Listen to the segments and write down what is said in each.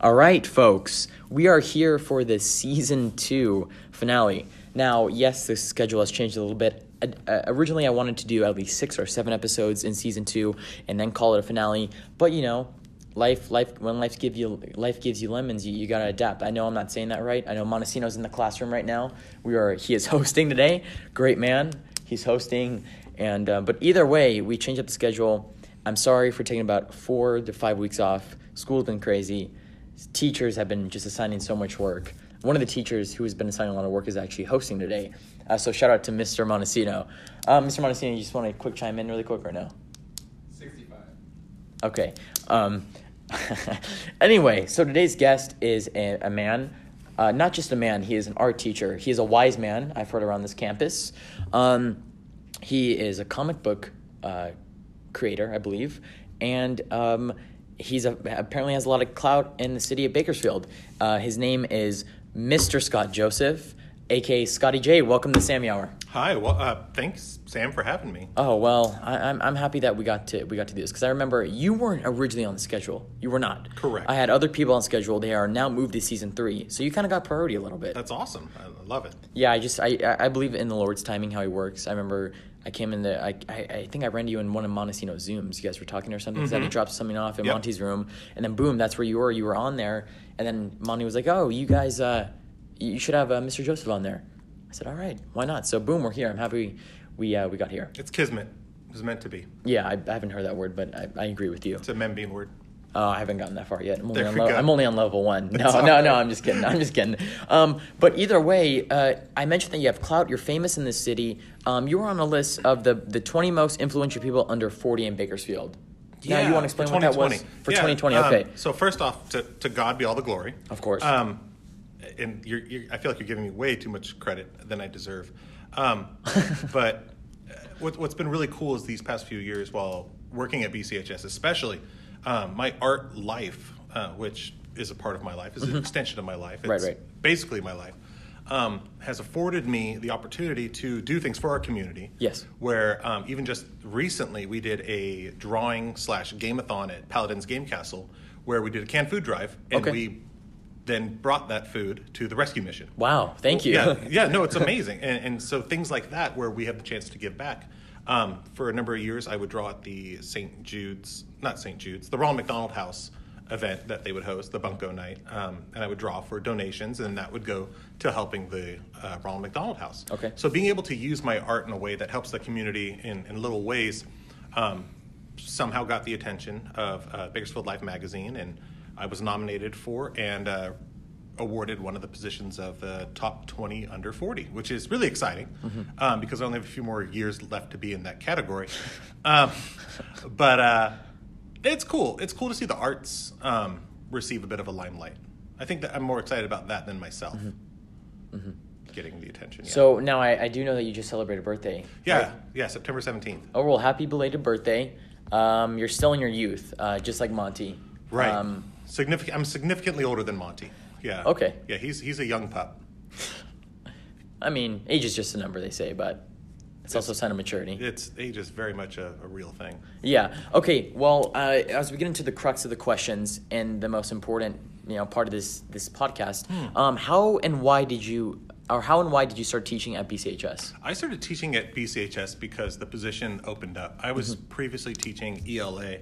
All right, folks, we are here for the season two finale. Now, yes, the schedule has changed a little bit. Uh, originally, I wanted to do at least six or seven episodes in season two, and then call it a finale. But you know, life, life, when life give you life gives you lemons, you, you gotta adapt. I know I'm not saying that right. I know Montesino's in the classroom right now. We are. He is hosting today. Great man. He's hosting, and uh, but either way, we changed up the schedule. I'm sorry for taking about four to five weeks off. School's been crazy. Teachers have been just assigning so much work. One of the teachers who has been assigning a lot of work is actually hosting today. Uh, so shout out to Mr. Montesino. Um, Mr. Montesino, you just want to quick chime in really quick or no? 65. Okay. Um, anyway, so today's guest is a, a man, uh, not just a man, he is an art teacher. He is a wise man, I've heard around this campus. Um, he is a comic book uh, creator, I believe, and um, he's a, apparently has a lot of clout in the city of Bakersfield. Uh, his name is Mr. Scott Joseph, aka Scotty J. Welcome to Sammy Hour. Hi. Well, uh, thanks, Sam, for having me. Oh well, I, I'm I'm happy that we got to we got to do this because I remember you weren't originally on the schedule. You were not. Correct. I had other people on schedule. They are now moved to season three, so you kind of got priority a little bit. That's awesome. I love it. yeah, I just I I I believe in the Lord's timing how He works. I remember I came in the I I, I think I ran to you in one of Montesino's zooms. You guys were talking or something Then he dropped something off in Yep. Monty's room, and then boom, that's where you were. You were on there, and then Monty was like, "Oh, you guys, uh, you should have uh, Mr. Joseph on there." I said, "All right, why not?" So boom, we're here. I'm happy we uh, we got here. It's kismet. It was meant to be. Yeah, I, I haven't heard that word, but I, I agree with you. It's a Membean word. Oh, I haven't gotten that far yet. I'm only, on. I'm only on level one. No, It's all no, no. I'm just kidding. I'm just kidding. Um, but either way, uh, I mentioned that you have clout. You're famous in this city. Um, you were on a list of the the 20 most influential people under 40 in Bakersfield. now you want to explain what that was 2020. for Yeah, 2020? um, Okay, so first off, to, to God be all the glory. of course. Um, and you're, you're, I feel like you're giving me way too much credit than I deserve. Um, but uh, what, what's been really cool is these past few years while working at BCHS, especially um, my art life, uh, which is a part of my life, is an extension of my life. It's Mm-hmm. Right, right. Basically, my life. Um, has afforded me the opportunity to do things for our community. Yes. Where um, even just recently we did a drawing slash gameathon at Paladin's Game Castle, where we did a canned food drive, and Okay. we then brought that food to the rescue mission. wow, thank you. Yeah, yeah, no, it's amazing, and, and so things like that where we have the chance to give back. Um, for a number of years, I would draw at the St. Jude's, not St. Jude's, the Ronald McDonald House event that they would host, the Bunko Night, um, and I would draw for donations, and that would go to helping the uh, Ronald McDonald House. Okay. So being able to use my art in a way that helps the community in, in little ways um, somehow got the attention of uh, Bakersfield Life magazine, and I was nominated for and uh, awarded one of the positions of the top 20 under 40, which is really exciting um, because I only have a few more years left to be in that category. um, but uh, it's cool. It's cool to see the arts um, receive a bit of a limelight. I think that I'm more excited about that than myself getting the attention. Yeah. So now I, I do know that you just celebrated a birthday. yeah, right? yeah, September 17th. Oh well, happy belated birthday. Um, you're still in your youth, uh, just like Monty. Right. Um, Significant. I'm significantly older than Monty. Yeah. Okay. Yeah, he's he's a young pup. I mean, age is just a number, they say, but it's also a sign of maturity. It's age is very much a, a real thing. Yeah. Okay. Well, uh, as we get into the crux of the questions and the most important, you know, part of this this podcast, um, how and why did you, or how and why did you start teaching at BCHS? I started teaching at BCHS because the position opened up. I was previously teaching ELA,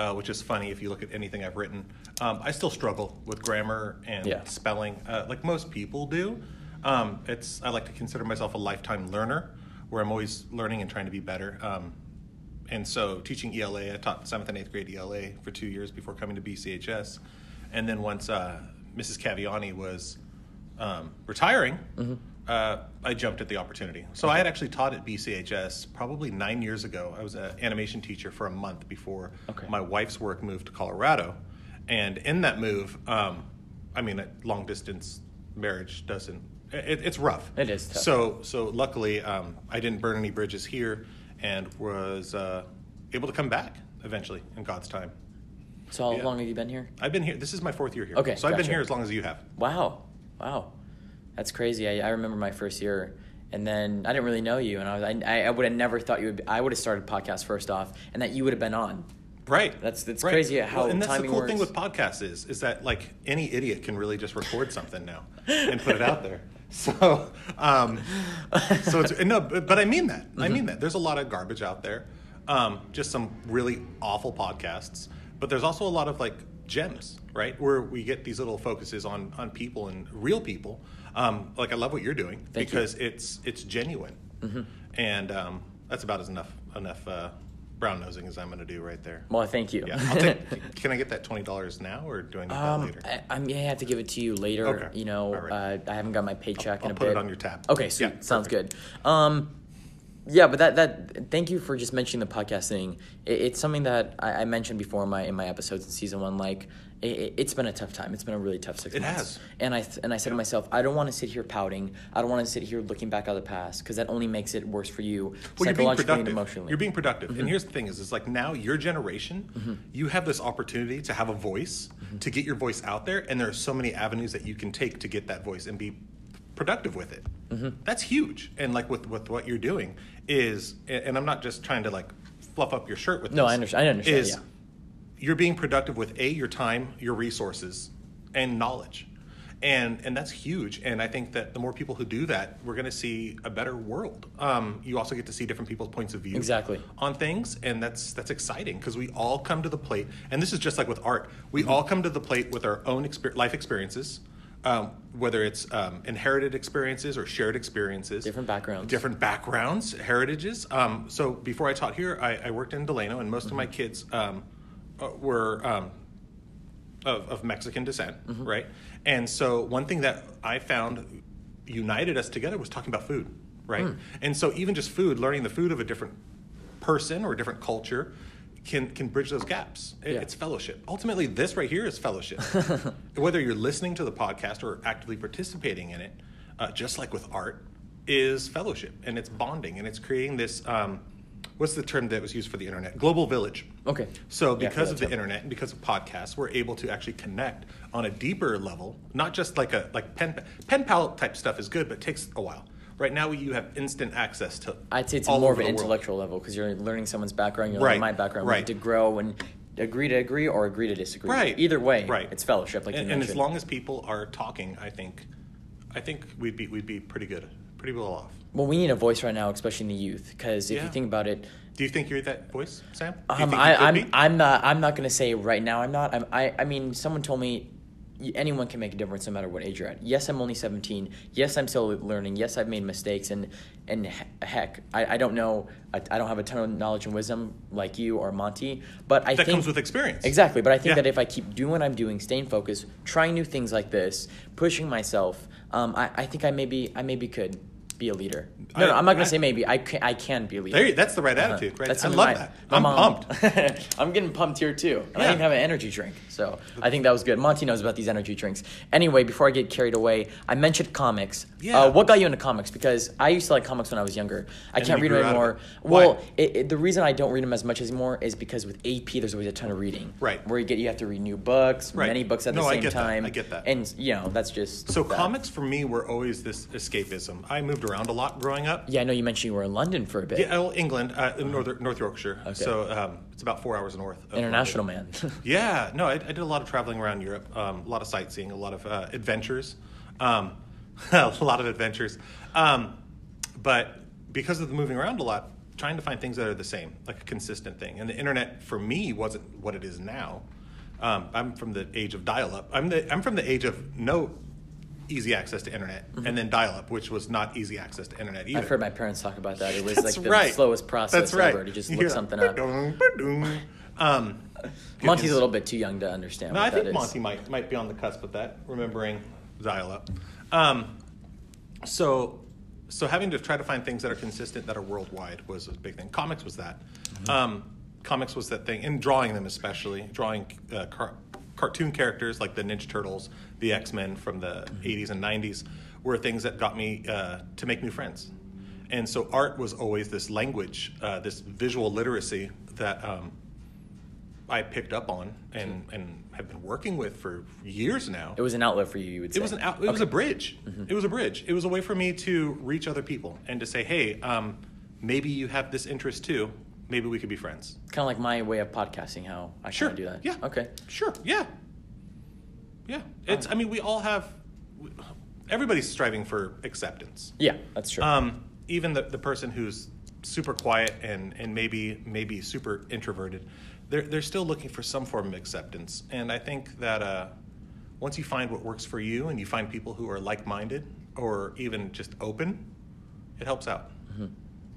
uh, which is funny if you look at anything I've written. Um, I still struggle with grammar and Yeah. spelling, uh, like most people do. Um, it's I like to consider myself a lifetime learner, where I'm always learning and trying to be better. Um, and so teaching ELA, I taught seventh and eighth grade ELA for two years before coming to BCHS, and then once uh, Mrs. Caviani was um, retiring, uh, I jumped at the opportunity. So I had actually taught at BCHS probably nine years ago. I was an animation teacher for a month before Okay. my wife's work moved to Colorado, and in that move, um, I mean, a long distance marriage doesn't. It, it's rough. It is tough. So so luckily, um, I didn't burn any bridges here, and was uh, able to come back eventually in God's time. So how Yeah. long have you been here? I've been here. This is my fourth year here. Okay, So I've been here as long as you have. Wow, wow, that's crazy. I, I remember my first year, and then I didn't really know you, and I was I, I would have never thought you would. Be, I would have started podcast first off, and that you would have been on. Right. That's- that's Right. crazy how well, and that's the cool thing with podcasts is is that like any idiot can really just record something now and put it out there. So, um, so it's no, but, I mean that. I Mm-hmm. mean that. There's a lot of garbage out there. Um, just some really awful podcasts, but there's also a lot of like gems, right? Where we get these little focuses on on people and real people. Um, like I love what you're doing Thank you. Mm-hmm. because it's it's genuine, and um, that's about as enough enough uh, brown nosing as I'm going to do right there. Well, thank you. Yeah, I'll take, can I get that twenty dollars now, or do I need that Um, later? I, I may have to give it to you later. Okay. You know, right. uh, I haven't got my paycheck in I'll a put bit. it on your tab. Okay, sweet. Yeah, Sounds perfect. good. Um, yeah, but that that thank you for just mentioning the podcast thing. It, it's something that I, I mentioned before in my in my episodes in season one. Like, it, it's been a tough time. It's been a really tough six It months. has. And I th- and I said to myself, I don't want to sit here pouting. I don't want to sit here looking back at the past because that only makes it worse for you Well, you're being psychologically and productive. emotionally. You're being productive. And mm-hmm. here's the thing: is it's like now your generation, mm-hmm. you have this opportunity to have a voice, mm-hmm. to get your voice out there, and there are so many avenues that you can take to get that voice and be productive with it. That's huge. And like with with what you're doing is, and and I'm not just trying to like fluff up your shirt with No, this, I understand- I understand, Is yeah. You're being productive with a your time, your resources, and knowledge. And, and that's huge. And I think that the more people who do that, we're going to see a better world. Um, you also get to see different people's points of view Exactly. on things, and that's that's exciting because we all come to the plate. And this is just like with art, we Mm-hmm. all come to the plate with our own exper- life experiences, um, whether it's um, inherited experiences or shared experiences, Different backgrounds. different backgrounds, heritages. Um, so before I taught here, I, I worked in Delano, and most of my Mm-hmm. kids um, were um, of, of Mexican descent, Mm-hmm. right? And so one thing that I found united us together was talking about food, right? Hmm. And so even just food, learning the food of a different person or a different culture can can bridge those gaps. It- Yeah. It's fellowship. Ultimately, this right here is fellowship. Whether you're listening to the podcast or actively participating in it, uh, just like with art, is fellowship and it's bonding and it's creating this. Um, what's the term that was used for the internet? Global village. Okay. So because for of the term. internet and because of podcasts, we're able to actually connect on a deeper level. Not just like a like pen pen pal type stuff is good, but it takes a while. Right now, you have instant access to. I'd say it's more of an the world. intellectual level because you're learning someone's background, you're Right, learning my background. Right. to grow and agree to agree or agree to disagree. Right. Either way, Right. it's fellowship, like and, and as long as people are talking, I think, I think we'd be we'd be pretty good, pretty well off. well, we need a voice right now, especially in the youth, because if Yeah. you think about it, Do you think you're that voice, Sam? Um, I, could I'm? I'm not I'm not gonna say right now I'm not. I'm, I I mean, someone told me anyone can make a difference no matter what age you're at. Yes, I'm only 17. Yes, I'm still learning. Yes, I've made mistakes, and and heck, I, I don't know. I, I don't have a ton of knowledge and wisdom like you or Monty, but I that think comes with experience. Exactly, but I think Yeah. that if I keep doing what I'm doing, staying focused, trying new things like this, pushing myself, um, I, I think I maybe I maybe could be a leader. No, no, I- I'm not gonna I- say maybe. I can, I can be a leader. There, you- that's the right Uh-huh. attitude, right? That's I love my- that. I'm mom- pumped. I'm getting pumped here too. And I Yeah. even have an energy drink, so I think that was good. Monty knows about these energy drinks. Anyway, before I get carried away, I mentioned comics. Yeah. Uh, what got you into comics? Because I used to like comics when I was younger. I And can't read them anymore. Well, it, it, the reason I don't read them as much anymore is because with AP, there's always a ton of reading. Right. Where you get you have to read new books, Right. many books at No, the I same that. time. I get that. And you know that's just So that. comics for me were always this escapism. I moved around a lot growing up. Yeah, I know you mentioned you were in London for a bit. Yeah, well, England, uh, in North, North Yorkshire. Okay. So um, it's about four hours north. Of International London. man. Yeah, no, I, I did a lot of traveling around Europe, um, a lot of sightseeing, a lot of uh, adventures, um, a lot of adventures. Um, but because of the moving around a lot, trying to find things that are the same, like a consistent thing. And the internet for me wasn't what it is now. Um, I'm from the age of dial-up. I'm the I'm from the age of no easy access to internet, and then dial-up, which was not easy access to internet either. I've heard my parents talk about that. It was like the right. slowest process That's right. ever to just look hear something up. Um, Monty's a little bit too young to understand No, what I think is. Monty might might be on the cusp of that, remembering dial up. Um, so, so having to try to find things that are consistent that are worldwide was a big thing. Comics was that. Mm-hmm. Um, comics was that thing, and drawing them especially, drawing uh, car- cartoon characters like the Ninja Turtles, the X Men from the Mm-hmm. '80s and '90s were things that got me uh, to make new friends. And so art was always this language, uh, this visual literacy that um, I picked up on and, and have been working with for years now. It was an outlet for you. You would say It was an out, it was a bridge. Mm-hmm. It was a bridge. It was a way for me to reach other people and to say, hey, um, maybe you have this interest too. maybe we could be friends. Kind of like my way of podcasting. How I Sure. do that. Yeah. Okay. Sure. Yeah. Yeah. It's. I mean, we all have. Everybody's striving for acceptance. Yeah, that's true. Um, even the, the person who's super quiet and, and maybe maybe super introverted, they're they're still looking for some form of acceptance. And I think that uh, once you find what works for you and you find people who are like minded or even just open, it helps out.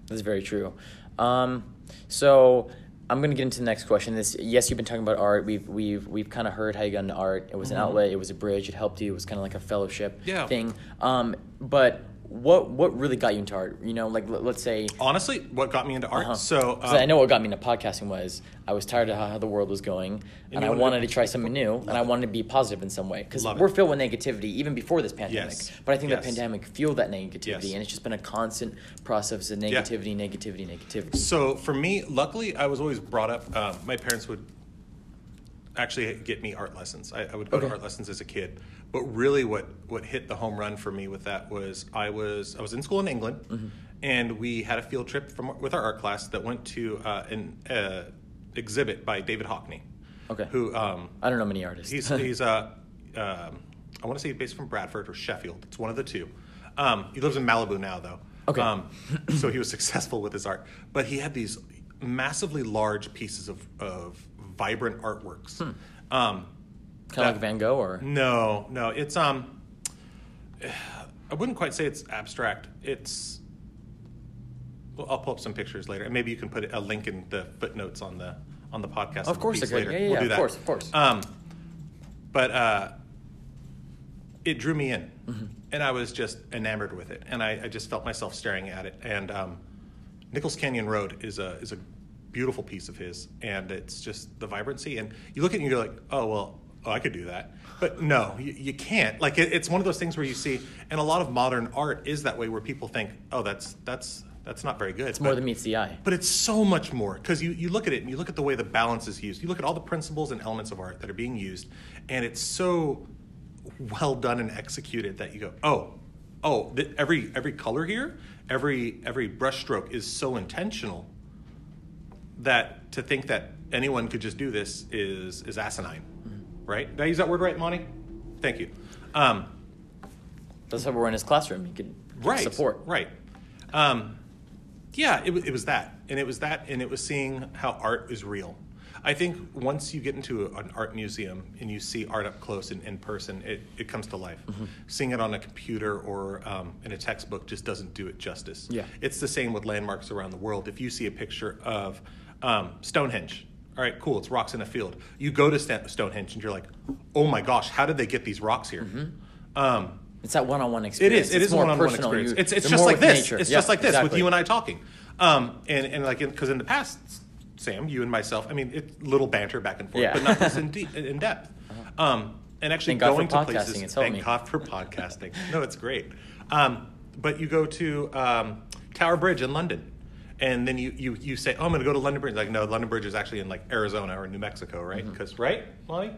That's very true. Um, so I'm gonna get into the next question. This yes, you've been talking about art. We've we've we've kind of heard how you got into art. It was an outlet. It was a bridge. It helped you. It was kind of like a fellowship Yeah. thing. Um, but what what really got you into art? You know, like let, us say. Honestly, what got me into art? Uh-huh. So um, I know what got me into podcasting was I was tired of how, how the world was going, and, you I wanted to- to try something new, and I wanted to be positive in some way because we're filled with negativity even before this pandemic. Yes. But I think Yes. the pandemic fueled that negativity, Yes. and it's just been a constant process of negativity, negativity, negativity. So for me, luckily, I was always brought up. Um, my parents would actually get me art lessons. I, I would go Okay. to art lessons as a kid, but really, what what hit the home run for me with that was I was I was in school in England, Mm-hmm. and we had a field trip from with our art class that went to uh, an uh, exhibit by David Hockney. Okay. Who um, I don't know many artists. He's he's uh, um, I want to say he's based from Bradford or Sheffield. It's one of the two. Um, he lives in Malibu now, though. Okay. Um, so he was successful with his art, but he had these massively large pieces of, of vibrant artworks. Um, kind of Hmm. like Van Gogh, or no, no, it's um, I wouldn't quite say it's abstract. It's well, I'll pull up some pictures later, and maybe you can put a link in the footnotes on the on the podcast. Of course later. Yeah, yeah, we'll yeah, do of that. course, of course. Um, but uh, it drew me in, Mm-hmm. and I was just enamored with it, and I, I just felt myself staring at it. And um, Nichols Canyon Road is a is a beautiful piece of his, and it's just the vibrancy. And you look at it and you're like, oh well, oh I could do that, but no, you, you can't. Like it, it's one of those things where you see, and a lot of modern art is that way, where people think, oh that's that's that's not very good. it's more than meets the eye. But it's so much more because you, you look at it and you look at the way the balance is used. You look at all the principles and elements of art that are being used, and it's so well done and executed that you go, oh, oh, th- every every color here, every every brushstroke is so intentional that to think that anyone could just do this is is asinine, right? Did I use that word right, Monty? Thank you. Um, That's why we're in his classroom. You could right support. right um, yeah it, it was that and it was that and it was seeing how art is real i think once you get into an art museum and you see art up close and in person it, it comes to life Mm-hmm. seeing it on a computer or um, in a textbook just doesn't do it justice Yeah. it's the same with landmarks around the world if you see a picture of um, stonehenge all right cool it's rocks in a field you go to stonehenge and you're like oh my gosh how did they get these rocks here um, It's that one-on-one experience. is. It It's is one-on-one experience. You- it's it's just like this. nature. It's Yeah, just like this with you and I talking. Um, and and like because in, the past, Sam, you and myself, I mean, it, little banter back and forth, Yeah. but not this in, de- in depth. Um, and actually Thank going to places. It's thank me. God for podcasting. no, it's great. Um, but you go to um, Tower Bridge in London. And then you, you, you say, oh, I'm going to go to London Bridge. Like, no, London Bridge is actually in like Arizona or New Mexico, right? Mm-hmm. Because, right, Lonnie?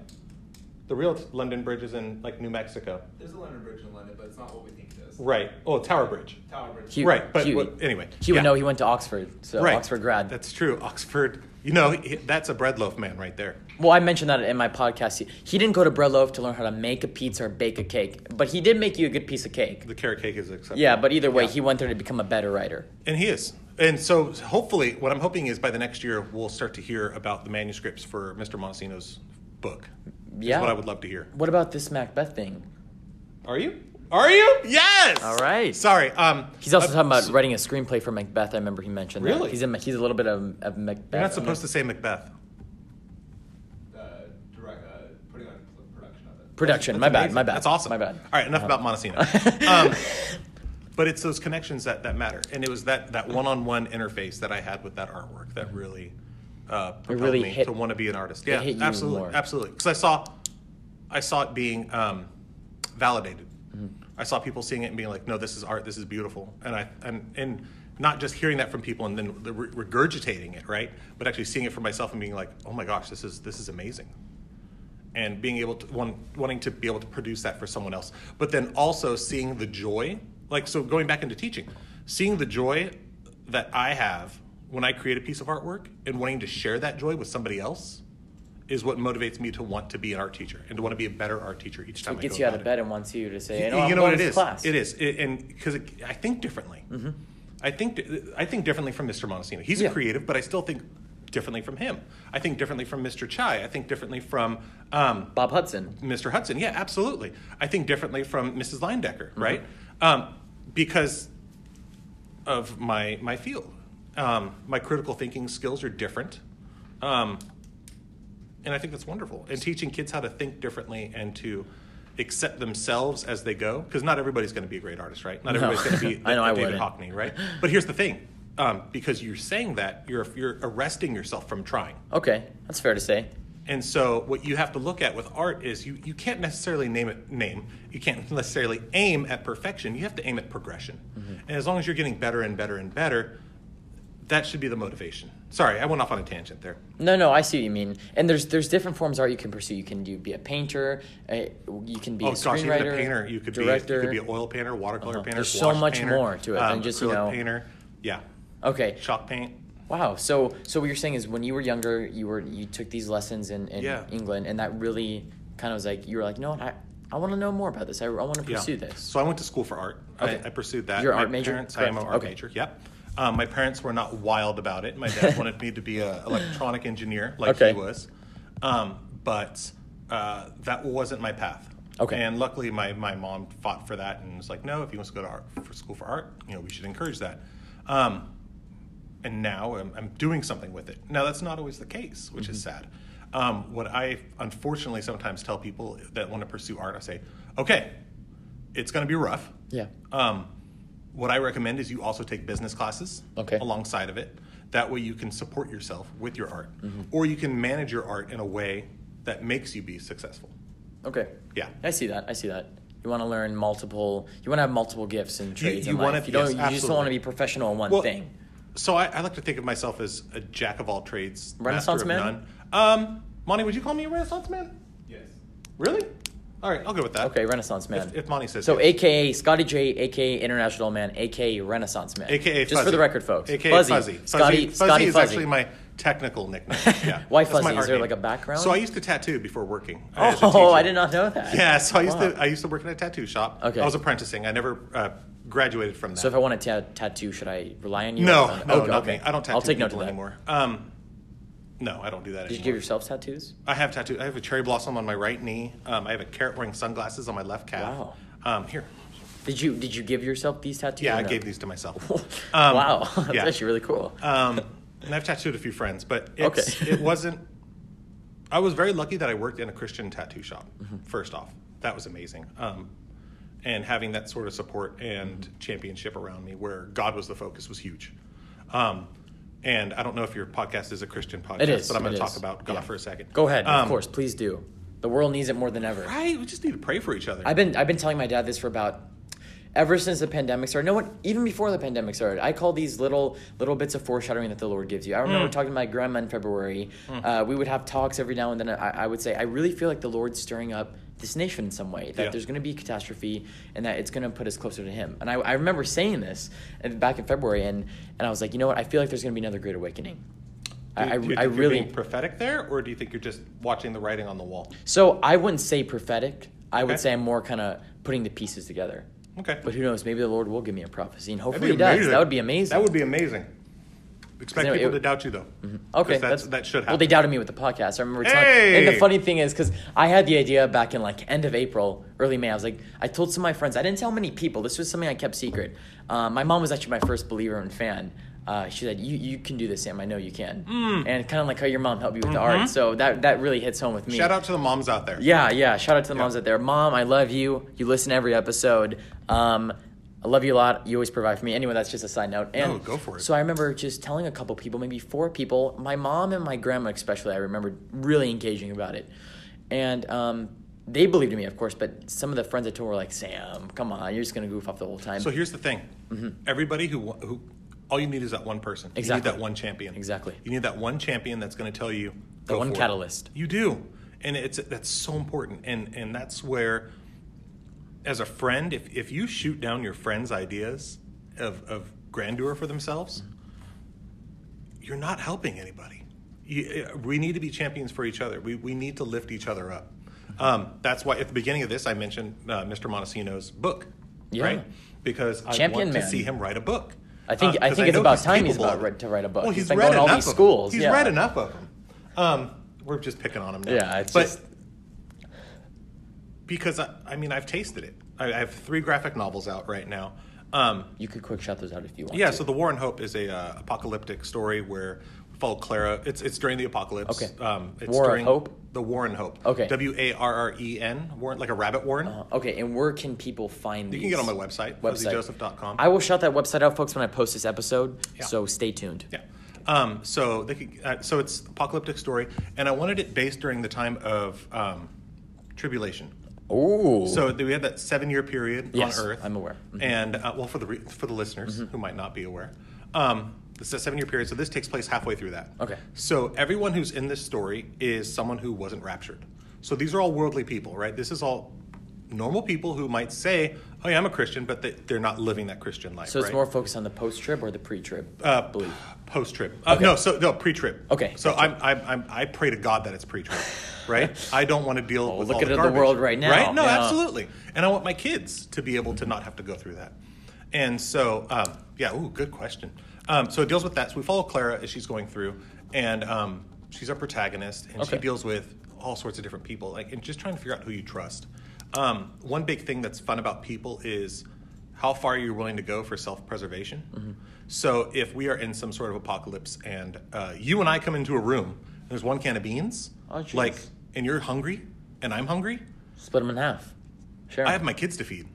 The real London Bridge is in like New Mexico. There's a London Bridge in London, but it's not what we think it is. Right. Oh, Tower Bridge. Tower Bridge. He- right. But he- what- anyway. He would yeah. know he went to Oxford, so right. Oxford grad. That's true. Oxford. You know, that's a bread loaf man right there. Well, I mentioned that in my podcast. He, he didn't go to Bread Loaf to learn how to make a pizza or bake a cake, but he did make you a good piece of cake. The carrot cake is acceptable. Yeah, but either way, Yeah. he went there to become a better writer. And he is. And so hopefully, what I'm hoping is by the next year, we'll start to hear about the manuscripts for Mr. Montesino's book. Yeah. Is what I would love to hear. What about this Macbeth thing? Are you? Are you? Yes. All right. Sorry. Um, He's also uh, talking about so- writing a screenplay for Macbeth. I remember he mentioned that. Really? He's a, he's a little bit of, of Macbeth. You're not supposed to say Macbeth. Uh, direct, uh, putting on production of it. Production. That's my bad. My bad. That's awesome. My bad. All right, enough Uh-huh. about Montesino. um, but it's those connections that, that matter, and it was that that one-on-one interface that I had with that artwork that really uh, propelled really me hit- to want to be an artist. Yeah, absolutely, more. absolutely. Because I saw, I saw it being um, validated. Mm-hmm. I saw people seeing it and being like, "No, this is art. This is beautiful," and I and and not just hearing that from people and then regurgitating it, right? But actually seeing it for myself and being like, "Oh my gosh, this is this is amazing." and being able to one, wanting to be able to produce that for someone else but then also seeing the joy like so going back into teaching seeing the joy that i have when I create a piece of artwork and wanting to share that joy with somebody else is what motivates me to want to be an art teacher and to want to be a better art teacher each time It I gets go you out of it. bed and wants you to say, You, you know, you know what it is. Class. It is, it, and because I think differently. I think I think differently from Mr. Montesino. He's Yeah. a creative, but I still think differently from him. I think differently from Mr. Chai. I think differently from um, Bob Hudson. Mr. Hudson. Yeah, absolutely. I think differently from Mrs. Leindecker, Mm-hmm. right? Um, because of my my field. Um, my critical thinking skills are different. Um, and I think that's wonderful. And teaching kids how to think differently and to accept themselves as they go, because not everybody's going to be a great artist, right? Not No. everybody's going to be I know I David. Hockney, right? But here's the thing. Um, because you're saying that, you're, you're arresting yourself from trying. Okay, that's fair to say. And so what you have to look at with art is you, you can't necessarily name it name. You can't necessarily aim at perfection. You have to aim at progression. And as long as you're getting better and better and better, that should be the motivation. Sorry, I went off on a tangent there. No, no, I see what you mean. And there's there's different forms of art you can pursue. You can do be a painter. Uh, you can be oh a gosh, screenwriter, even a painter. You could director. be you could be an oil painter, watercolor Uh-huh. painter. There's so much painter, more to it than um, just, you know- painter. Yeah, okay. chalk paint. Wow. So so what you're saying is when you were younger, you were you took these lessons in, in Yeah. England, and that really kind of was like you were like, you know what, I I want to know more about this. I, I want to pursue yeah. this. So I went to school for art. Okay. I, I pursued that. You're my art major? Parents, I am an art Okay. major. Yep. Um, my parents were not wild about it. My dad wanted me to be an electronic engineer, like Okay. he was, um, but uh, that wasn't my path. Okay. And luckily, my, my mom fought for that and was like, "No, if he wants to go to art for school for art, you know, we should encourage that." Um, and now I'm, I'm doing something with it. Now that's not always the case, which is Mm-hmm. sad. Um, what I unfortunately sometimes tell people that want to pursue art, I say, "Okay, it's going to be rough. Yeah. Um, what I recommend is you also take business classes Okay. alongside of it. That way you can support yourself with your art, Mm-hmm. or you can manage your art in a way that makes you be successful. Okay. Yeah. I see that. I see that. You want to learn multiple. You want to have multiple gifts and trades you in wanna- life. You don't. you just don't want to be professional in one Well, thing. So I, I like to think of myself as a jack of all trades, Renaissance master of man? none. Um, Monty, would you call me a Renaissance man? Yes. Really? All right, I'll go with that. Okay, Renaissance man. If, if Monty says So, yes. AKA Scotty J, AKA International Man, AKA Renaissance Man. AKA just for the record, folks. AKA Fuzzy. Fuzzy. Scotty, Fuzzy, Scotty is Fuzzy. actually my technical nickname. Yeah. Why That's Fuzzy? Is there name. like a background? So I used to tattoo before working. Oh. I did not know that. Yeah, so I used Wow. to I used to work in a tattoo shop. Okay. I was apprenticing. I never uh, graduated from that. So if I want a ta- tattoo, should I rely on you? no, Or- no, okay, not okay. me. I don't tattoo I'll take note of that. anymore. Um, no, I don't do that Did you give yourself tattoos? I have tattoo. I have a cherry blossom on my right knee. Um, I have a carrot wearing sunglasses on my left calf. Wow. Um, here. Did you Did you give yourself these tattoos? Yeah, I no? gave these to myself. Um, wow, that's yeah. actually really cool. Um, and I've tattooed a few friends, but it's, Okay. it wasn't. I was very lucky that I worked in a Christian tattoo shop. Mm-hmm. First off, that was amazing, um, and having that sort of support and championship around me, where God was the focus, was huge. Um, and I don't know if your podcast is a Christian podcast, It is. but I'm going to talk about God Yeah. for a second. Go ahead. of Um, course, please do. The world needs it more than ever. Right? We just need to pray for each other. I've been I've been telling my dad this for about ever since the pandemic started. No one even before the pandemic started. I call these little little bits of foreshadowing that the Lord gives you. I Mm. remember talking to my grandma in February. Uh, we would have talks every now and then. I, I would say I really feel like the Lord's stirring up this nation in some way. That Yeah. there's going to be catastrophe and that it's going to put us closer to Him. And I, I remember saying this back in February, and and I was like, you know what? I feel like there's going to be another great awakening. do, I, do you I think you're really being prophetic there, or do you think you're just watching the writing on the wall? so I wouldn't say prophetic. I would say I'm more kind of putting the pieces together. Okay. But who knows? Maybe the Lord will give me a prophecy, and hopefully He does. That would be amazing. That would be amazing. Expect people it- to doubt you, though. Okay, that's, that should happen. Well, they doubted me with the podcast. I remember telling. Hey! And the funny thing is, because I had the idea back in like end of April, early May. I was like, I told some of my friends. I didn't tell many people. This was something I kept secret. Um, my mom was actually my first believer and fan. Uh, she said, "You you can do this, Sam. I know you can." And kind of like how your mom helped you with the art. So that that really hits home with me. Mm-hmm. Shout out to the moms out there. Yeah, yeah. Shout out to the Yeah. moms out there. Mom, I love you. You listen to every episode. Um, I love you a lot. You always provide for me. Anyway, that's just a side note. And No, go for it. So I remember just telling a couple people, maybe four people, my mom and my grandma especially. I remember really engaging about it, and um, they believed in me, of course. But some of the friends I told were like, "Sam, come on, you're just gonna goof off the whole time." So here's the thing: everybody who who all you need is that one person. Exactly. You need that one champion. Exactly. You need that one champion that's going to tell you The one for it. catalyst. You do, and it's that's so important, and and that's where, as a friend, if if you shoot down your friends' ideas of of grandeur for themselves, you're not helping anybody. You, uh, we need to be champions for each other. We, we need to lift each other up. Um, that's why at the beginning of this, I mentioned uh, Mr. Montesino's book, Yeah. right? Because I Champion want to see him write a book. I think- Uh, I think it's about he's time he's about to write a book. Well, He's he's, been read going to all enough these schools, He's yeah. read enough of them. Um, we're just picking on him now. Yeah, it's but just- because I, I mean I've tasted it. I, I have three graphic novels out right now. Um, You could quick shout those out if you want. yeah, to. so the Warren Hope is a uh, apocalyptic story where we follow Clara. It's it's during the apocalypse. Okay. Um, it's War during Hope? The Warren Hope. Okay. W A R R E N. Warren, like a rabbit warren. Uh, okay, and where can people find You these? can get on my website, fuzzyjoseph.com. I will shout that website out, folks, when I post this episode. Yeah. So stay tuned. Yeah. Um, so they could, uh, so it's apocalyptic story, and I wanted it based during the time of um, tribulation. Ooh. So we had that seven year period Yes, on Earth. I'm aware. Mhm. And uh, well, for the re- for the listeners Mm-hmm. who might not be aware, um, this is a seven year period. So this takes place halfway through that. Okay. So everyone who's in this story is someone who wasn't raptured. So these are all worldly people, right? This is all normal people who might say, "Oh yeah, I'm a Christian," but they, they're not living that Christian life. so it's right? more focused on the post trip or the pre trip. Uh, believe. post trip. Uh, Okay. No, so no pre trip. Okay, So. I'm, I'm, I'm I pray to God that it's pre trip, right? I don't want to deal Oh, with look all at the the world right now. Right? No, Yeah. absolutely. And I want my kids to be able to not have to go through that. And so, um, yeah. Ooh, good question. Um, so it deals with that. So we follow Clara as she's going through, and um, she's our protagonist, and she deals with all sorts of different people, like and just trying to figure out who you trust. Um, one big thing that's fun about people is how far you're willing to go for self-preservation. Mm-hmm. So if we are in some sort of apocalypse and uh, you and I come into a room, and there's one can of beans, Oh, like, and you're hungry and I'm hungry, Split them in half. Sure. I have my kids to feed.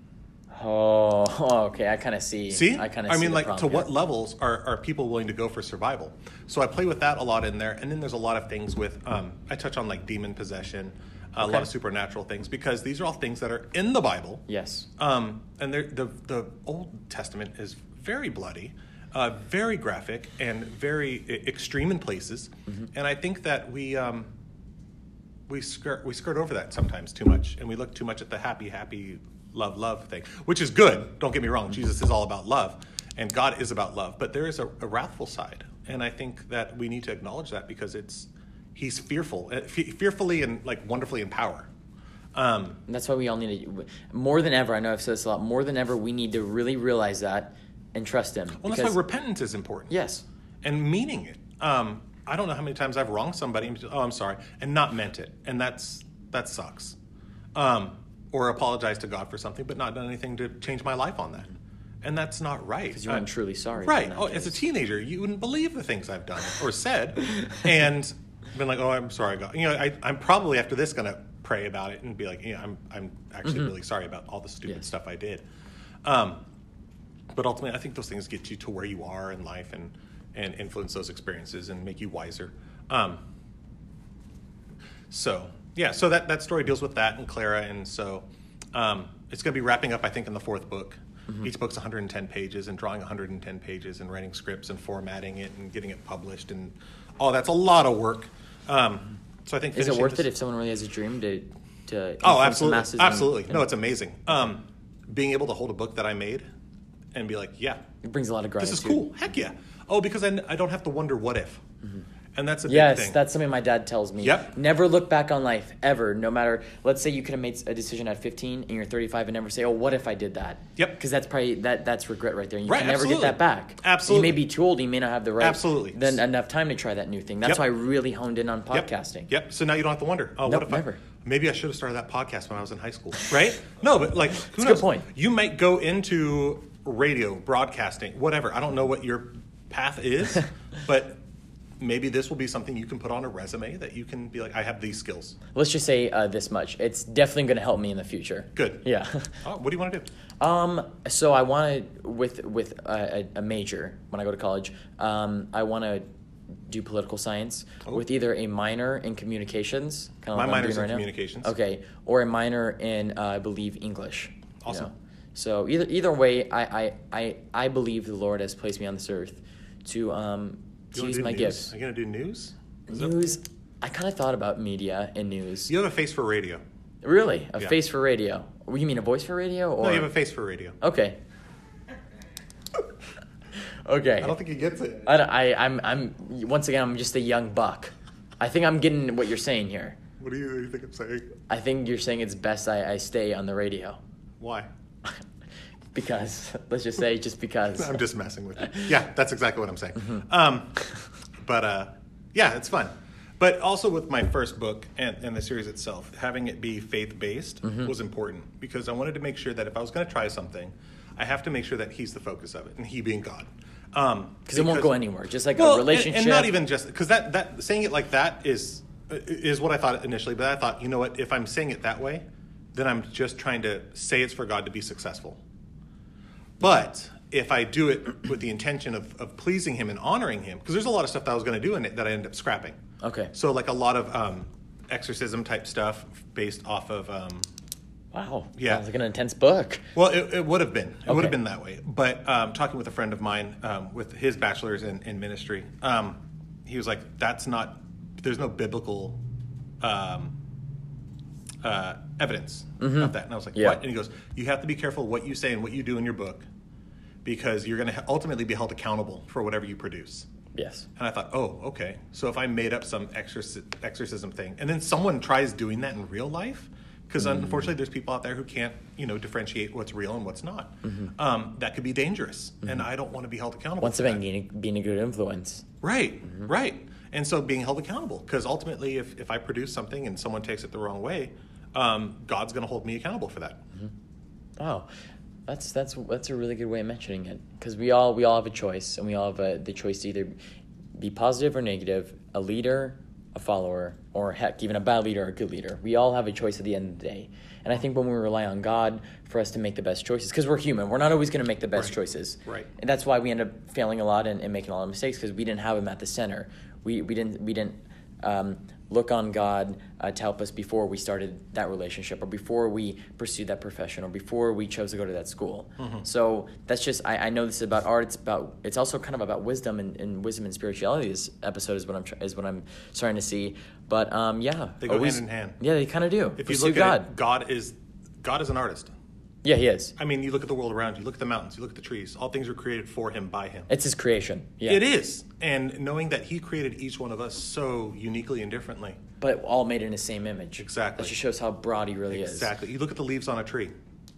Oh, okay. I kind of see. See, I kind of. I mean, like, to problem what levels are, are people willing to go for survival? So I play with that a lot in there, and then there's a lot of things with. Um, I touch on like demon possession, a Okay. lot of supernatural things because these are all things that are in the Bible. Yes. Um, and the the Old Testament is very bloody, uh, very graphic, and very extreme in places. Mm-hmm. And I think that we um, we skirt we skirt over that sometimes too much, and we look too much at the happy, happy, love, love thing, which is good. Don't get me wrong. Jesus is all about love, and God is about love. But there is a, a wrathful side, and I think that we need to acknowledge that because it's He's fearful, uh, fearfully and like wonderfully in power. Um, And that's why we all need to, more than ever. I know I've said this a lot. More than ever, we need to really realize that and trust Him. well, that's why repentance is important. yes, and meaning it. Um, I don't know how many times I've wronged somebody. and Oh, I'm sorry, and not meant it, and that's that sucks. Um, or apologize to God for something, but not done anything to change my life on that, and that's not right. because you weren't Uh, truly sorry. Right. Oh, as a teenager, you wouldn't believe the things I've done or said, and been like, "Oh, I'm sorry, God." You know, I, I'm probably after this gonna pray about it and be like, "Yeah, I'm, I'm actually really sorry about all the stupid Yes. stuff I did." Um, but ultimately, I think those things get you to where you are in life and and influence those experiences and make you wiser. Um, so yeah, so that that story deals with that and Clara, and so um, it's going to be wrapping up, I think, in the fourth book. Mm-hmm. Each book's 110 pages, and drawing 110 pages, and writing scripts, and formatting it, and getting it published, and all that's a lot of work. Um, so I think Is it worth this- it if someone really has a dream to to Oh, absolutely, absolutely. and no, it's amazing. Um, being able to hold a book that I made and be like, yeah, it brings a lot of gratitude. this is cool. Heck yeah. Oh, because I don't have to wonder what if. And that's a big Yes, that's something my dad tells me. Yep. Never look back on life ever. No matter, let's say you could have made a decision at 15 and you're 35, and never say, "Oh, what if I did that?" Yep. Because that's probably that that's regret right there. And you Right, can never absolutely. get that back. Absolutely. You may be too old. You may not have the right. Absolutely. Then enough time to try that new thing. That's Yep. why I really honed in on podcasting. Yep. So now you don't have to wonder. Oh, Nope, what if never. I, maybe I should have started that podcast when I was in high school, right? no, but like, who knows? good point. You might go into radio, broadcasting, whatever. I don't know what your path is, but maybe this will be something you can put on a resume that you can be like, I have these skills. Let's just say uh, this much. It's definitely going to help me in the future. Good. Yeah. Oh, what do you want to do? Um, so I want to with with a, a major when I go to college. Um, I want to do political science Oh. with either a minor in communications, kind of My like I'm in right now. communications. Okay, or a minor in uh, I believe English. you Awesome. know. So either either way, I, I I I believe the Lord has placed me on this earth to um to use my news? gifts. Are you going to do news? Is that- News. I kind of thought about media and news. You have a face for radio. Really, a Yeah. face for radio. You mean a voice for radio? Or No, you have a face for radio. Okay. Okay. I don't think he gets it. I, I, I'm, I'm, once again, I'm just a young buck. I think I'm getting what you're saying here. What do you, what do you think I'm saying? I think you're saying it's best I, I stay on the radio. Why? because, let's just say, just because. I'm just messing with you. Yeah, that's exactly what I'm saying. Mm-hmm. Um, but uh, yeah, it's fun. But also with my first book and, and the series itself, having it be faith based Mm-hmm. was important because I wanted to make sure that if I was going to try something, I have to make sure that He's the focus of it, and He being God. Um, Because it won't go anywhere. Just like well, a relationship. and, and not even just because that that saying it like that is is what I thought initially. But I thought, you know what? If I'm saying it that way, then I'm just trying to say it's for God to be successful. But if I do it with the intention of, of pleasing Him and honoring Him, because there's a lot of stuff that I was going to do in it that I ended up scrapping. Okay. So like a lot of um, exorcism type stuff based off of. Um, Wow. Yeah. Sounds like an intense book. well, it, it would have been. It would have been that way. But um, talking with a friend of mine um, with his bachelor's in, in ministry, um, he was like, "That's not. There's no biblical um, uh, evidence of that." And I was like, Mm-hmm. Yeah. "What?" And he goes, "You have to be careful what you say and what you do in your book, because you're going to ultimately be held accountable for whatever you produce." Yes. And I thought, oh, okay. So if I made up some exorci- exorcism thing, and then someone tries doing that in real life, because Mm. unfortunately there's people out there who can't, you know, differentiate what's real and what's not. Mm-hmm. Um, that could be dangerous, and I don't want to be held accountable. Once again, being, being a good influence. Right, right. And so being held accountable, because ultimately, if, if I produce something and someone takes it the wrong way, um, God's going to hold me accountable for that. Wow, that's that's that's a really good way of mentioning it because we all we all have a choice and we all have a, the choice to either be positive or negative, a leader, a follower, or heck, even a bad leader or a good leader. We all have a choice at the end of the day. And I think when we rely on God for us to make the best choices, because we're human, we're not always going to make the best Right. choices. Right. And that's why we end up failing a lot and, and making a lot of mistakes because we didn't have Him at the center. We we didn't we didn't um, look on God uh, to help us before we started that relationship or before we pursued that profession or before we chose to go to that school. So that's just I, I know this is about art. It's about it's also kind of about wisdom and, and wisdom and spirituality. This episode is what I'm is what I'm starting to see. But um, yeah, They go always- hand in hand. Yeah, they kind of do. If you Pursue look God. at it, God is God is an artist. Yeah, he is. I mean, you look at the world around you, look at the mountains, you look at the trees. All things were created for Him, by Him. It's his creation. Yeah, It is. And knowing that He created each one of us so uniquely and differently. But all made in the same image. Exactly. That just shows how broad he really is. Exactly. You look at the leaves on a tree,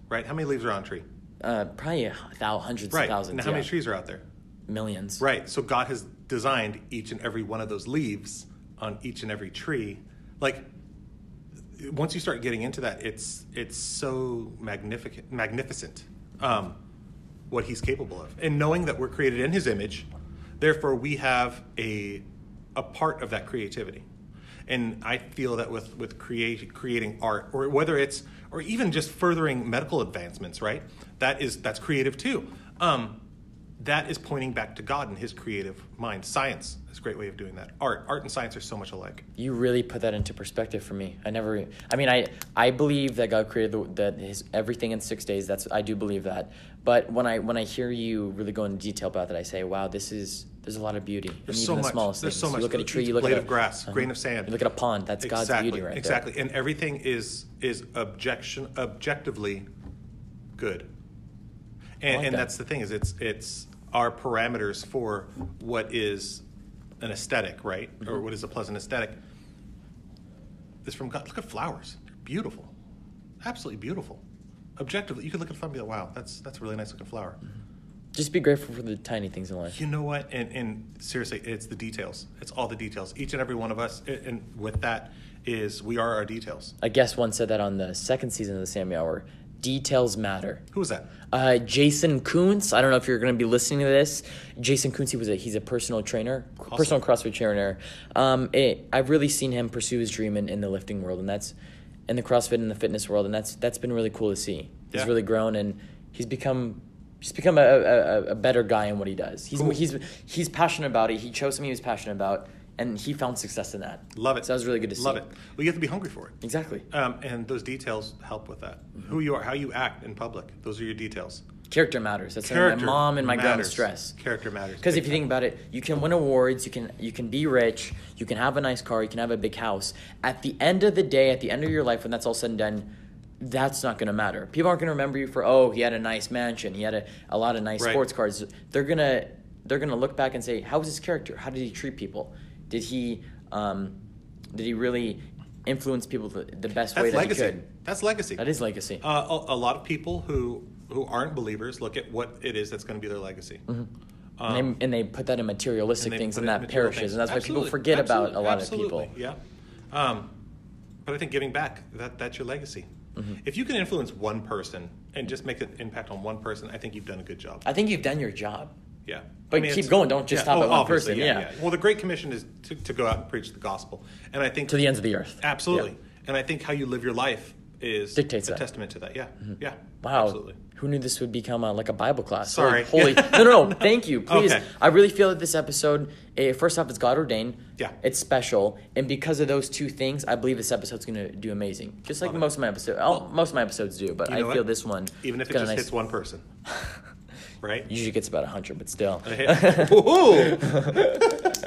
right? How many leaves are on a tree? Uh, probably a thou hundreds Right. of thousands. and how yeah. many trees are out there? Millions. Right. So God has designed each and every one of those leaves on each and every tree. Like once you start getting into that, it's it's so magnificent, magnificent, um, what He's capable of, and knowing that we're created in His image, therefore we have a a part of that creativity. And I feel that with with create, creating art, or whether it's or even just furthering medical advancements, right? That is that's creative too. Um, that is pointing back to God and His creative mind. Science is a great way of doing that. Art, art and science are so much alike. You really put that into perspective for me. I never. I mean, I I believe that God created the, that his everything in six days. That's I do believe that. But when I when I hear you really go into detail about that, I say, wow, this is there's a lot of beauty. There's in so even much. the smallest There's things. so much. You look at a tree. You look blade at of a, grass, uh-huh. grain of sand. You look at a pond. That's God's exactly, beauty right Exactly. And everything is is objection objectively good. And, like and that. that's the thing is it's it's our parameters for what is an aesthetic, right? Or Mm-hmm. what is a pleasant aesthetic. This from God. Look at flowers. They're beautiful. Absolutely beautiful. Objectively, you could look at a flower and be like, wow, that's that's a really nice looking flower. there. Just be grateful for the tiny things in life. You know what? And, and seriously, it's the details. It's all the details. Each and every one of us, and- with that, is we are our details. A guest once said that on the second season of the Sammy Hour. Details matter. Who was that? Uh, Jason Kuntz. I don't know if you're going to be listening to this. Jason Kuntz. He was a he's a personal trainer, personal CrossFit trainer. Um, it, I've really seen him pursue his dream in, in the lifting world, and that's in the CrossFit and the fitness world, and that's that's been really cool to see. He's Yeah. really grown, and he's become he's become a, a, a better guy in what he does. He's Cool. he's he's passionate about it. He chose something he was passionate about, and he found success in that. Love it. So that was really good to see. Love it. Well, you have to be hungry for it. Exactly. Um, and those details help with that. Mm-hmm. Who you are, how you act in public. Those are your details. Character matters. That's Character my mom and my grandma stress. Character matters. Because if you think about it, you can win awards, you can you can be rich, you can have a nice car, you can have a big house. At the end of the day, at the end of your life, when that's all said and done, that's not going to matter. People aren't going to remember you for oh he had a nice mansion, he had a, a lot of nice Right. sports cars. They're gonna they're gonna look back and say, how was his character? How did he treat people? Did he um, did he really influence people the, the best way That's that legacy. he could? That's legacy. That is legacy. Uh, a, a lot of people who who aren't believers look at what it is that's going to be their legacy. Um, and, they, and they put that in materialistic and things, and that perishes, things. and that's why people Absolutely. forget about a lot Absolutely. of people. Yeah. Um, but I think giving back that that's your legacy. Mm-hmm. If you can influence one person and just make an impact on one person, I think you've done a good job. I think you've done your job. Yeah. But keep going, don't just stop at one person, yeah. Well, the Great Commission is to, to go out and preach the gospel, and I think To the ends of the earth. absolutely, Yeah. and I think how you live your life is Dictates a that. Mm-hmm. testament to that. Yeah, yeah. Wow. absolutely. Who knew this would become a, like a Bible class? Sorry. Holy, holy no, no, no. Thank you. Please. Okay. I really feel that this episode, eh, first off, it's God ordained. Yeah. It's special, and because of those two things, I believe this episode's going to do amazing. Just like Love it. most of my episodes. most of my episodes do, but You I know feel what? this one. even if it just nice- hits one person, right? Usually gets about hundred, but still.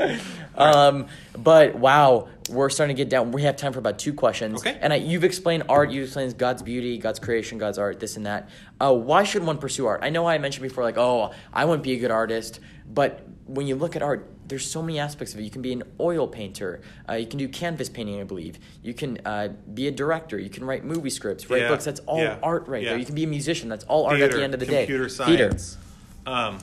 Um, but wow, we're starting to get down. We have time for about two questions. Okay. And I, you've explained art. You've explained God's beauty, God's creation, God's art, this and that. Uh, why should one pursue art? I know I mentioned before, like, oh, I wouldn't be a good artist. But when you look at art, there's so many aspects of it. You can be an oil painter. Uh, you can do canvas painting, I believe. You can uh, be a director. You can write movie scripts, write Yeah, books. That's all yeah, art right there. You can be a musician. That's all art at the end of the computer day. science, um,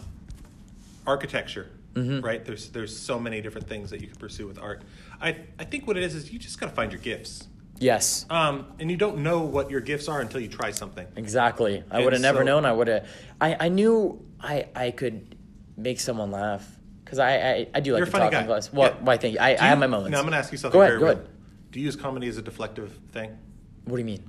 architecture. Mm-hmm. Right? There's there's so many different things that you can pursue with art. I I think what it is is you just got to find your gifts. Yes. Um, and you don't know what your gifts are until you try something. Exactly. I would have never so- known. I would have. I, I knew I I could make someone laugh because I, I I do like to talk in class. Well, Yeah. why thank you. I, Do I have my moments. Now I'm to ask you something Go ahead. very Go real. ahead. Do you use comedy as a deflective thing? What do you mean?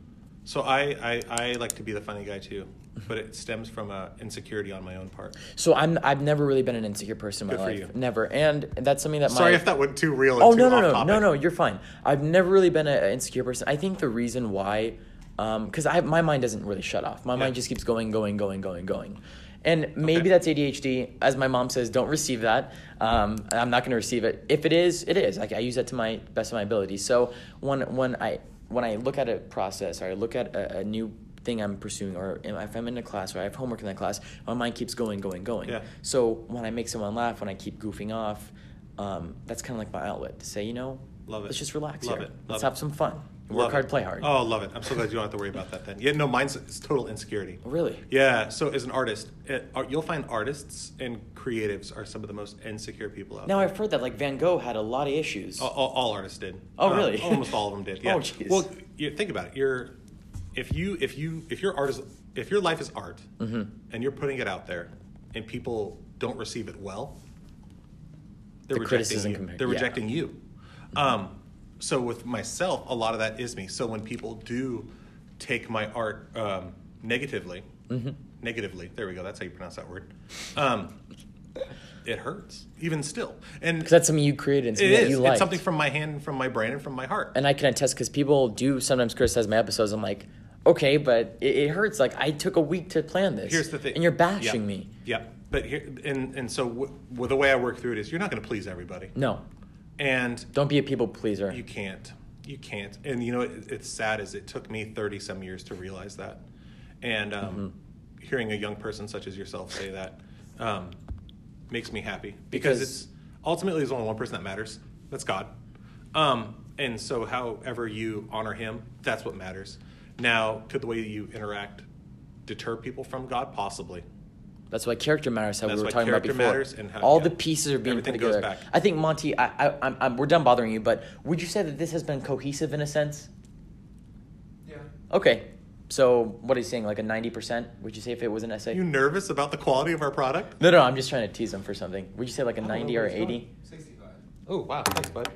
So I, I, I like to be the funny guy too, but it stems from a insecurity on my own part. So I'm I've never really been an insecure person in my Good for life. you. Never. And that's something that Sorry my if that went too real. And Oh too no no no topic. no no! You're fine. I've never really been an insecure person. I think the reason why, because I my mind doesn't really shut off. My mind just keeps going, going, going, going, going. And maybe Okay. that's ADHD. As my mom says, don't receive that. Um, I'm not going to receive it. If it is, it is. Like I use that to my best of my ability. So when when I when I look at a process or I look at a, a new thing I'm pursuing, or if I'm in a class or I have homework in that class, my mind keeps going, going, going. Yeah. So when I make someone laugh, when I keep goofing off, um, that's kind of like my outlet to say, you know, Love it. let's just relax Love here. it. Let's Love have some fun. Work Love hard, it. play hard. Oh, love it. I'm so glad you don't have to worry about that then. Yeah, no, mine's it's total insecurity. Really? Yeah. So as an artist, it, art- you'll find artists and creatives are some of the most insecure people out Now there. I've heard that like Van Gogh had a lot of issues. All, all, all artists did. Oh, Um, really? almost all of them did. Yeah. Oh, jeez. Well, you think about it. You're if you if you if your art is if your life is art Mm-hmm. and you're putting it out there and people don't receive it well, they're The rejecting criticism you. compared- They're yeah. rejecting you. Um, so with myself, a lot of that is me. So when people do take my art um, negatively, Mm-hmm. negatively, there we go. That's how you pronounce that word. Um, it hurts even still, and Because that's something you created and it something that is. you like It's something from my hand, from my brain, and from my heart. and I can attest because people do sometimes criticize my episodes. I'm like, okay, but it, it hurts. Like I took a week to plan this. Here's the thing, and you're bashing me. Yeah, but here and and so w- well, the way I work through it is, you're not going to please everybody, No, and don't be a people pleaser. you can't. You can't. And you know, it, it's sad as it took me 30 some years to realize that. And um, Mm-hmm. hearing a young person such as yourself say that um, makes me happy Because- because, it's ultimately there's only one person that matters. That's God. Um, and so, however you honor Him, that's what matters. Now, could the way you interact deter people from God? Possibly. That's why character matters. How That's we were why talking about character before. matters and how- All yeah. the pieces are being Everything put goes together. back. I think Monty. I, I, I'm, I'm, we're done bothering you, but would you say that this has been cohesive in a sense? Yeah. Okay. So what are you saying? Like a ninety percent? Would you say if it was an essay? Are you nervous about the quality of our product? no, no. I'm just trying to tease them for something. Would you say like a ninety or eighty? 65. Oh, wow. Thanks, bud.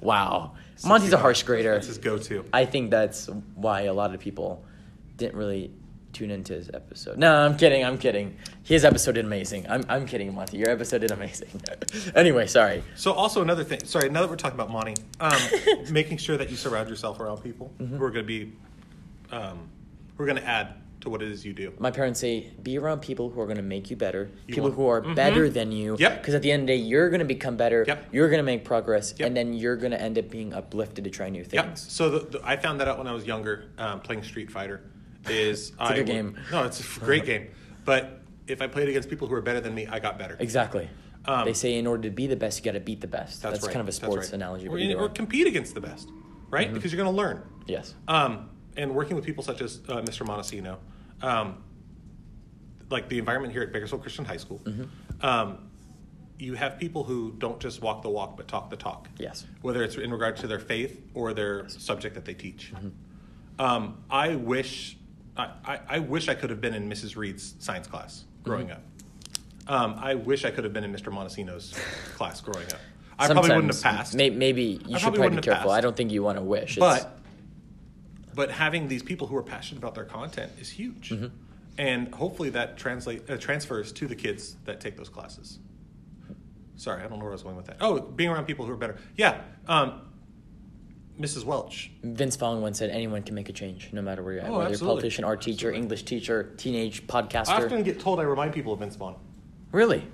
Wow. Monty's a harsh grader. That's his go to. I think that's why a lot of people didn't really tune into his episode. No, I'm kidding. I'm kidding. His episode did amazing. I'm, I'm kidding, Monty. Your episode did amazing. anyway, sorry. So also another thing. Sorry, now that we're talking about Monty, um, making sure that you surround yourself around people Mm-hmm. who are going to be, um, who are going to add to what it is you do. My parents say be around people who are going to make you better, You people want- who are Mhm. better than you. Yep. Because at the end of the day, you're going to become better. Yep. You're going to make progress, Yep. and then you're going to end up being uplifted to try new Yep. things. So the, the, I found that out when I was younger, um, playing Street Fighter. Is a I good game. No, it's a great game, but if I played against people who were better than me, I got better. Exactly. Um, they say in order to be the best, you got to beat the best. That's, right. kind of a sports right. analogy. Or, in- or compete against the best, right? Mm-hmm. Because you're going to learn. yes. Um, and working with people such as uh, Mr. Montesino, um, like the environment here at Bakersfield Christian High School, Mm-hmm. um, you have people who don't just walk the walk but talk the talk. Yes. Whether it's in regard to their faith or their subject that they teach. Mm-hmm. Um, I wish, I, I, I wish I could have been in Mrs. Reed's science class growing Mm-hmm. up. Um, I wish I could have been in Mr. Montesino's class growing up. I probably wouldn't have passed. may- maybe you I should probably probably be careful. I don't think you want to wish. It's- But but having these people who are passionate about their content is huge, Mm-hmm. and hopefully that translate uh, transfers to the kids that take those classes. Sorry, I don't know where I was going with that. Oh, being around people who are better. Yeah, um, Mrs. Welch. Vince Vaughn once said anyone can make a change, no matter where you're at. Oh, Whether you're a politician, art teacher, Absolutely. English teacher, teenage podcaster." I often get told I remind people of Vince Vaughn. Really?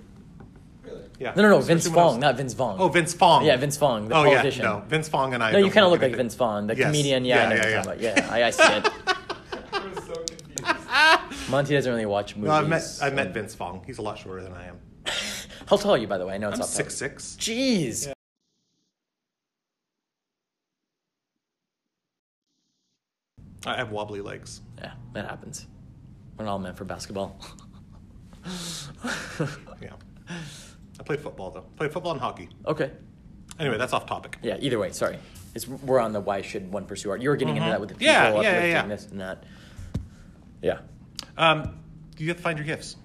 Yeah. No, no, no. Vince I Vaughn, not Vince Vaughn. Oh, Vince Fong. Yeah, Vince Vaughn, the oh, politician. Yeah, no, Vince Fong and I. No, you kind of look like. Vince Vaughn, the Yes. comedian. Yeah, Yeah, I know yeah, what yeah. about. yeah I, I see it. So. Monty doesn't really watch movies. No, I've met I've met Vince Fong. He's a lot shorter than I am. How tall are you, by the way? I know it's I'm six six. Jeez. Yeah. I have wobbly legs. Yeah, that happens. We're not all meant for basketball. Yeah. I played football though. Played football and hockey. okay. Anyway, that's off topic. Yeah. Either way, sorry. It's we're on the why should one pursue art. You were getting into that with the people, Mm-hmm. Yeah, yeah, yeah, yeah. this and that. Yeah. Um, you have to find your gifts.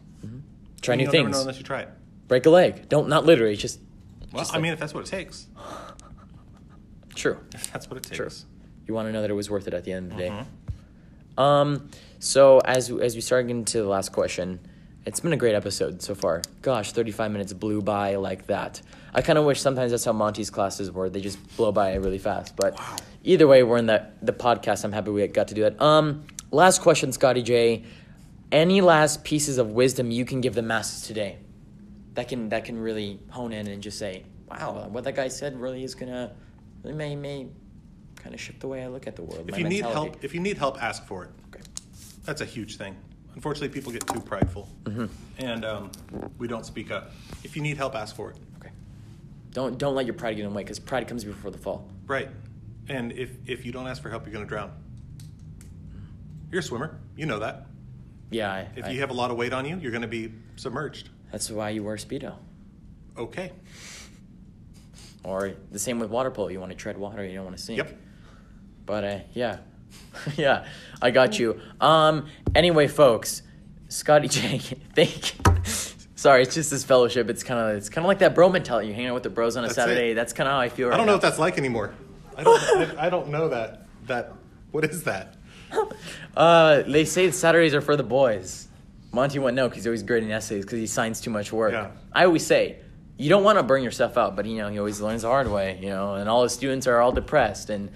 Try new You'll never know things. unless you try it. Break a leg. Don't not literally. Just. Well, just I like- mean, if that's what it takes, true. if that's what it takes. True. You want to know that it was worth it at the end of the day. Mm-hmm. Um. So as as we start getting to the last question, it's been a great episode so far. Gosh, thirty five minutes blew by like that. I kind of wish sometimes that's how Monty's classes were. They just blow by really fast. But Wow. either way, we're in the the podcast. I'm happy we got to do that. Um. Last question, Scotty J. Any last pieces of wisdom you can give the masses today? That can that can really hone in and just say, wow, what that guy said really is gonna really may may kind of shift the way I look at the world. If you need help, if you need help, ask for it. Okay. That's a huge thing. Unfortunately, people get too prideful, Mm-hmm. and um, we don't speak up. If you need help, ask for it. Okay. Don't don't let your pride get in the way because pride comes before the fall. Right. And if if you don't ask for help, you're going to drown. You're a swimmer. You know that. Yeah. I, If I- you have a lot of weight on you, you're going to be submerged. that's why you wear speedo. Okay. Or the same with water polo. You want to tread water. You don't want to sink. Yep. But uh, yeah, yeah, I got you. Um. Anyway, folks, Scotty J, thank. Sorry, it's just this fellowship. It's kind of it's kind of like that bro mentality. You hang out with the bros on a That's Saturday. it. That's kind of how I feel. Right I don't know now. what that's like anymore. I don't. I, I don't know that. That. What is that? Uh, they say Saturdays are for the boys. Monty wouldn't know because he's always grading essays because he signs too much work. Yeah. I always say, you don't want to burn yourself out, but you know he always learns the hard way. You know, and all his students are all depressed, and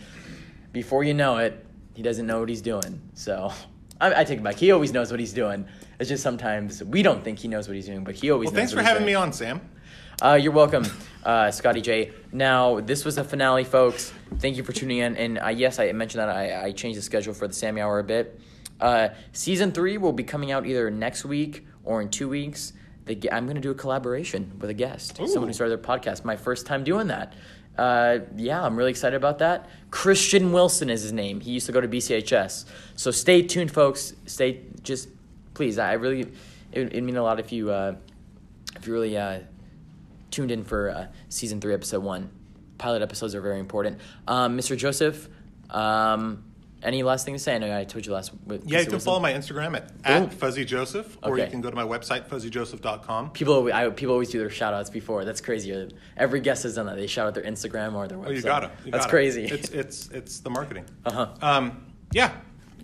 before you know it, he doesn't know what he's doing. So I, I take it back. He always knows what he's doing. It's just sometimes we don't think he knows what he's doing, but he always. Well, thanks for having doing. me on, Sam. Uh, you're welcome, uh, Scotty J. Now, this was a finale, folks. Thank you for tuning in. And uh, yes, I mentioned that I, I changed the schedule for the Sammy Hour a bit. Uh, season three will be coming out either next week or in two weeks. The, I'm going to do a collaboration with a guest, someone who started their podcast. My first time doing that. Uh, yeah, I'm really excited about that. Christian Wilson is his name. He used to go to BCHS. So stay tuned, folks. Stay just please. I really it would mean a lot if you uh, if you really uh, tuned in for uh, season three, episode one. Pilot episodes are very important. Um, Mr. Joseph, um, any last thing to say? I know I told you last. Yeah, you can follow my Instagram at, at Fuzzy Joseph, or you can go to my website, fuzzyjoseph.com. People, I, people always do their shout outs before. That's crazy. Every guest has done that. They shout out their Instagram or their website. Oh, you gotta. you That's gotta. crazy. It's it's it's the marketing. Uh-huh. Um, yeah,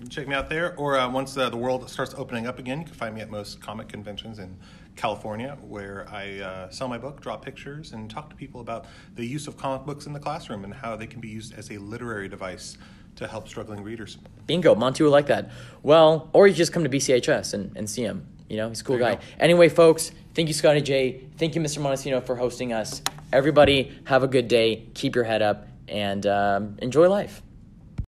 check me out there. Or uh, once uh, the world starts opening up again, you can find me at most comic conventions in California, where I uh, sell my book, draw pictures, and talk to people about the use of comic books in the classroom and how they can be used as a literary device to help struggling readers. Bingo, Monty would like that. Well, or you just come to BCHS and, and see him. You know, he's a cool guy. go. Anyway, folks, thank you, Scotty J. Thank you, Mr. Montesino, for hosting us. Everybody, have a good day. Keep your head up and um, enjoy life.